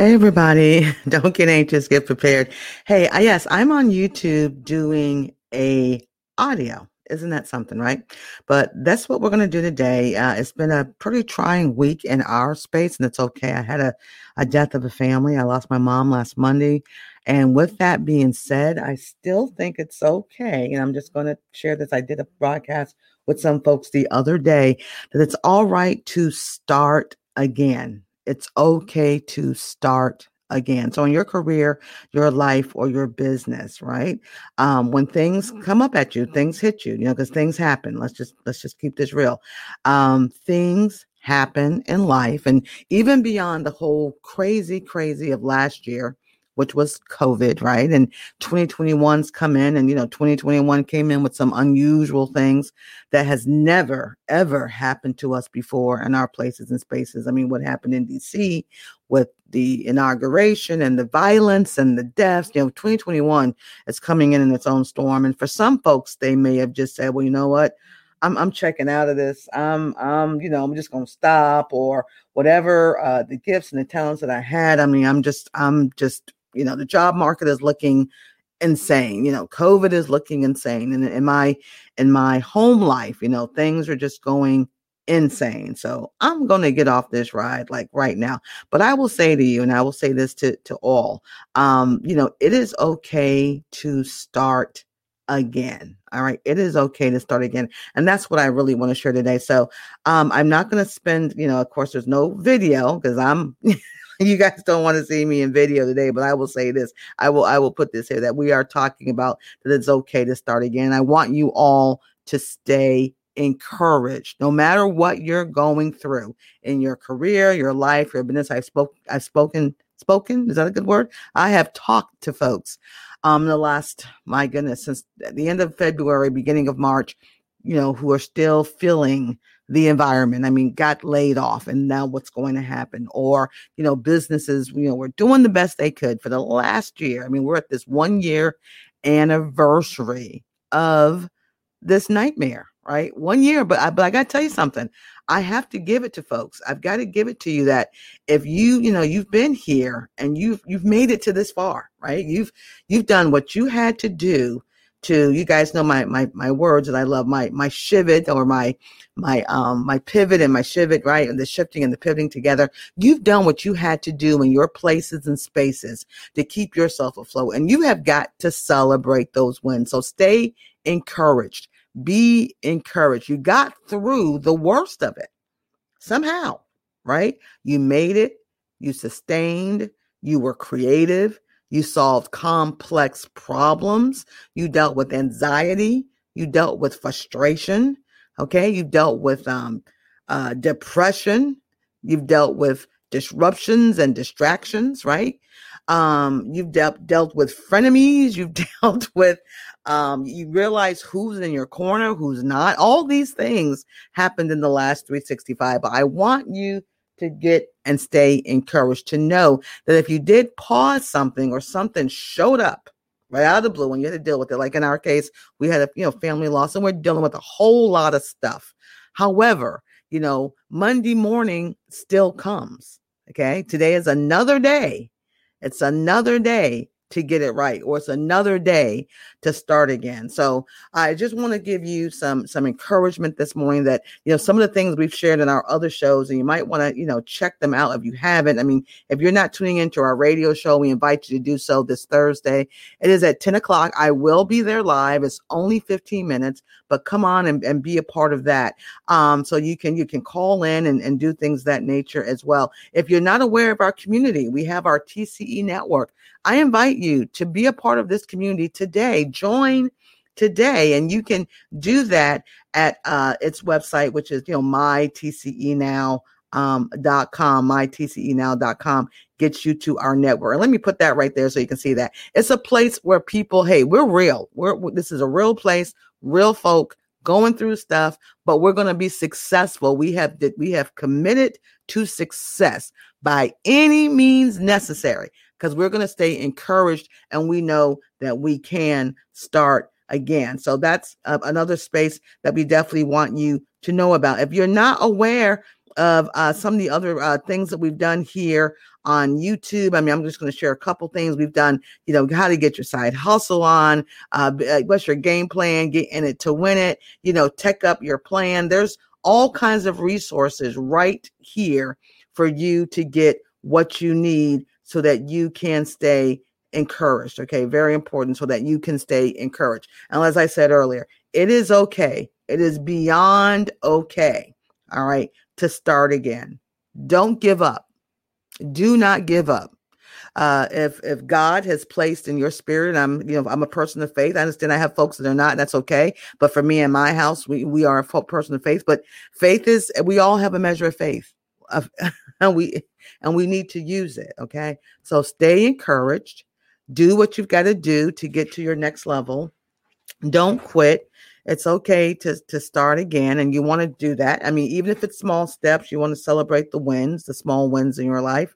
Everybody, don't get anxious, get prepared. Hey, yes, I'm on YouTube doing a audio. Isn't that something, right? But that's what we're going to do today. Uh, it's been a pretty trying week in our space, and it's okay. I had a, a death of a family. I lost my mom last Monday. And with that being said, I still think it's okay. And I'm just going to share this. I did a broadcast with some folks the other day that it's all right to start again it's okay to start again. So in your career, your life, or your business, right? Um, when things come up at you, things hit you, you know, because things happen. Let's just let's just keep this real. Um, things happen in life, and even beyond the whole crazy, crazy of last year which was COVID, right? And 2021's come in, and you know, 2021 came in with some unusual things that has never, ever happened to us before in our places and spaces. I mean, what happened in DC with the inauguration and the violence and the deaths, you know, 2021 is coming in in its own storm. And for some folks, they may have just said, well, you know what? I'm I'm checking out of this. I'm I'm you know I'm just gonna stop or whatever uh, the gifts and the talents that I had. I mean I'm just I'm just you know, the job market is looking insane. You know, COVID is looking insane. And in my in my home life, you know, things are just going insane. So I'm going to get off this ride like right now. But I will say to you, and I will say this to to all, um, you know, it is okay to start again. All right. It is okay to start again. And that's what I really want to share today. So um, I'm not going to spend, you know, of course, there's no video because I'm you guys don't want to see me in video today, but I will say this. I will I will put this here that we are talking about that it's okay to start again. I want you all to stay encouraged no matter what you're going through in your career, your life, your business. I've spoke I've spoken spoken, is that a good word? I have talked to folks um the last my goodness since the end of February, beginning of March, you know, who are still feeling the environment. I mean, got laid off and now what's going to happen? Or, you know, businesses, you know, we're doing the best they could for the last year. I mean, we're at this one year anniversary of this nightmare, right? One year, but I, but I got to tell you something. I have to give it to folks. I've got to give it to you that if you, you know, you've been here and you've you've made it to this far, right? You've you've done what you had to do to you guys know my my my words that I love my my shivit or my my um my pivot and my shivit right? And the shifting and the pivoting together. You've done what you had to do in your places and spaces to keep yourself afloat. And you have got to celebrate those wins. So stay encouraged. Be encouraged. You got through the worst of it somehow right? You made it. You sustained. You were creative you solved complex problems. You dealt with anxiety. You dealt with frustration. Okay. You dealt with um, uh, depression. You've dealt with disruptions and distractions, right? Um, you've dealt dealt with frenemies. You've dealt with, um, you realize who's in your corner, who's not. All these things happened in the last 365. But I want you to get and stay encouraged to know that if you did pause something or something showed up right out of the blue and you had to deal with it, like in our case, we had a you know family loss and we're dealing with a whole lot of stuff. However, you know, Monday morning still comes. Okay. Today is another day. It's another day to get it right or it's another day to start again. So i just want to give you some some encouragement this morning that you know some of the things we've shared in our other shows and you might want to you know check them out if you haven't. I mean if you're not tuning into our radio show we invite you to do so this thursday. It is at 10 o'clock. I will be there live. It's only 15 minutes but come on and, and be a part of that um so you can you can call in and, and do things that nature as well if you're not aware of our community we have our tce network I invite you to be a part of this community today. Join today, and you can do that at uh, its website, which is you know mytcenow um, dot com, mytcenow.com gets you to our network. And let me put that right there so you can see that. It's a place where people, hey, we're real. We're this is a real place, real folk going through stuff, but we're going to be successful. We have we have committed to success by any means necessary because we're going to stay encouraged and we know that we can start again. So that's uh, another space that we definitely want you to know about. If you're not aware of uh, some of the other uh, things that we've done here on YouTube. I mean, I'm just going to share a couple things we've done. You know, how to get your side hustle on, uh, uh, what's your game plan, get in it to win it. You know, tech up your plan. There's all kinds of resources right here for you to get what you need so that you can stay encouraged. Okay, very important so that you can stay encouraged. And as I said earlier, it is okay. It is beyond okay. All right, to start again. Don't give up. Do not give up. Uh, if if God has placed in your spirit, I'm you know I'm a person of faith. I understand I have folks that are not. That's okay. But for me and my house, we we are a person of faith. But faith is we all have a measure of faith, of, and we and we need to use it. Okay. So stay encouraged. Do what you've got to do to get to your next level. Don't quit. It's okay to, to start again. And you want to do that. I mean, even if it's small steps, you want to celebrate the wins, the small wins in your life.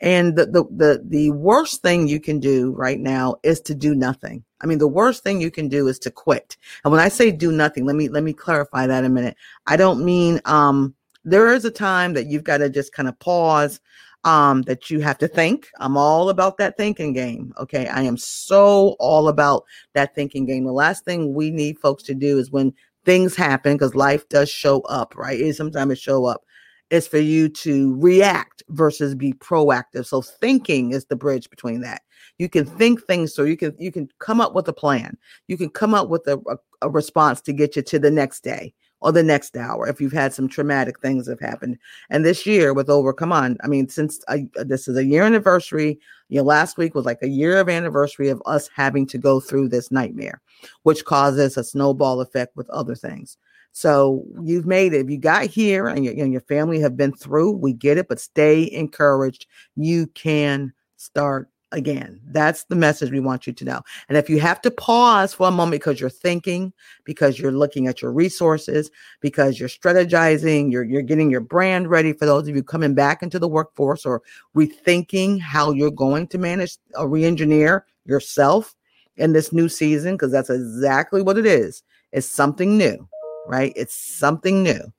And the, the, the, the worst thing you can do right now is to do nothing. I mean, the worst thing you can do is to quit. And when I say do nothing, let me, let me clarify that a minute. I don't mean, um, there is a time that you've got to just kind of pause um that you have to think. I'm all about that thinking game okay? I am so all about that thinking game. The last thing we need folks to do is when things happen because life does show up right? It, sometimes it show up. Is for you to react versus be proactive. So thinking is the bridge between that. You can think things so you can you can come up with a plan. You can come up with a, a, a response to get you to the next day or the next hour if you've had some traumatic things have happened. And this year with over, come on, I mean, since uh, this is a year anniversary, you know, last week was like a year of anniversary of us having to go through this nightmare, which causes a snowball effect with other things. So you've made it. If you got here and your, and your family have been through, we get it, but stay encouraged. You can start again. That's the message we want you to know. And if you have to pause for a moment because you're thinking, because you're looking at your resources, because you're strategizing, you're, you're getting your brand ready for those of you coming back into the workforce or rethinking how you're going to manage or re-engineer yourself in this new season, because that's exactly what it is. It's something new, right? It's something new.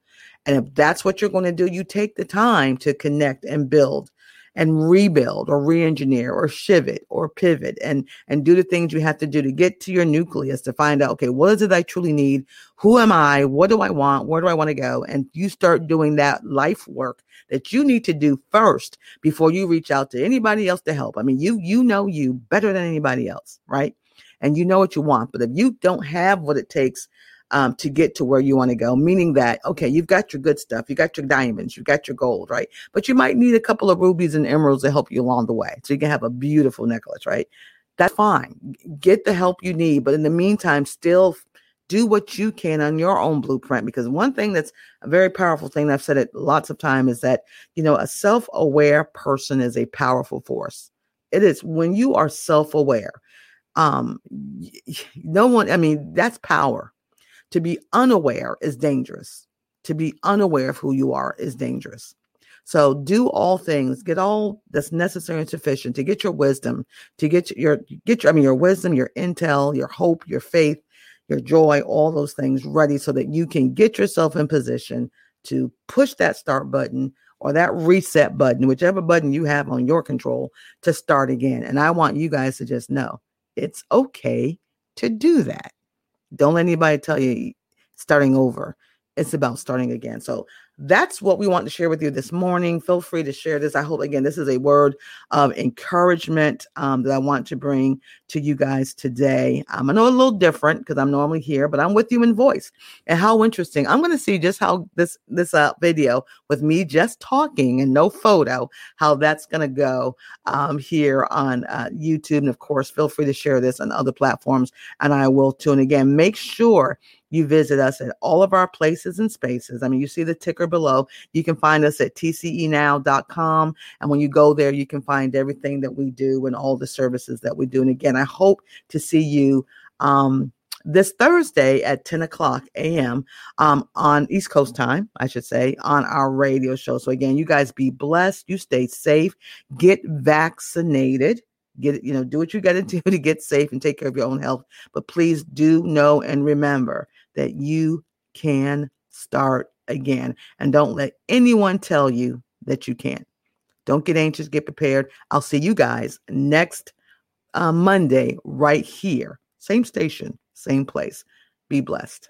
And if that's what you're going to do, you take the time to connect and build and rebuild or re-engineer or shift or pivot and and do the things you have to do to get to your nucleus to find out okay what is it i truly need? Who am i? What do i want? Where do i want to go? And you start doing that life work that you need to do first before you reach out to anybody else to help. I mean you you know you better than anybody else right? And you know what you want but if you don't have what it takes um, to get to where you want to go. Meaning that, okay, you've got your good stuff, you got your diamonds, you got your gold, right? But you might need a couple of rubies and emeralds to help you along the way. So you can have a beautiful necklace, right? That's fine. Get the help you need. But in the meantime, still do what you can on your own blueprint because one thing that's a very powerful thing i've said it lots of time is that you know a self-aware person is a powerful force it is when you are self-aware um no one i mean that's power to be unaware is dangerous. To be unaware of who you are is dangerous. So do all things, get all that's necessary and sufficient to get your wisdom, to get your get your I mean your wisdom, your intel, your hope, your faith, your joy, all those things ready so that you can get yourself in position to push that start button or that reset button, whichever button you have on your control to start again. And I want you guys to just know it's okay to do that. Don't let anybody tell you starting over. It's about starting again. So that's what we want to share with you this morning. Feel free to share this. I hope, again, this is a word of encouragement um, that I want to bring to you guys today. Um, I know a little different because I'm normally here, but I'm with you in voice. And how interesting. I'm going to see just how this, this uh, video with me just talking and no photo, how that's going to go um, here on uh, YouTube. And of course, feel free to share this on other platforms, and I will too. And again, make sure you visit us at all of our places and spaces. I mean, you see the ticker below. You can find us at tcenow.com. And when you go there, you can find everything that we do and all the services that we do. And again, I hope to see you. Um, this Thursday at 10 o'clock a.m. Um, on East Coast time, I should say, on our radio show. So, again, you guys be blessed. You stay safe. Get vaccinated get you know do what you got to do to get safe and take care of your own health but please do know and remember that you can start again. And don't let anyone tell you that you can't. Don't get anxious, get prepared. I'll see you guys next uh, Monday right here. Same station, same place. Be blessed.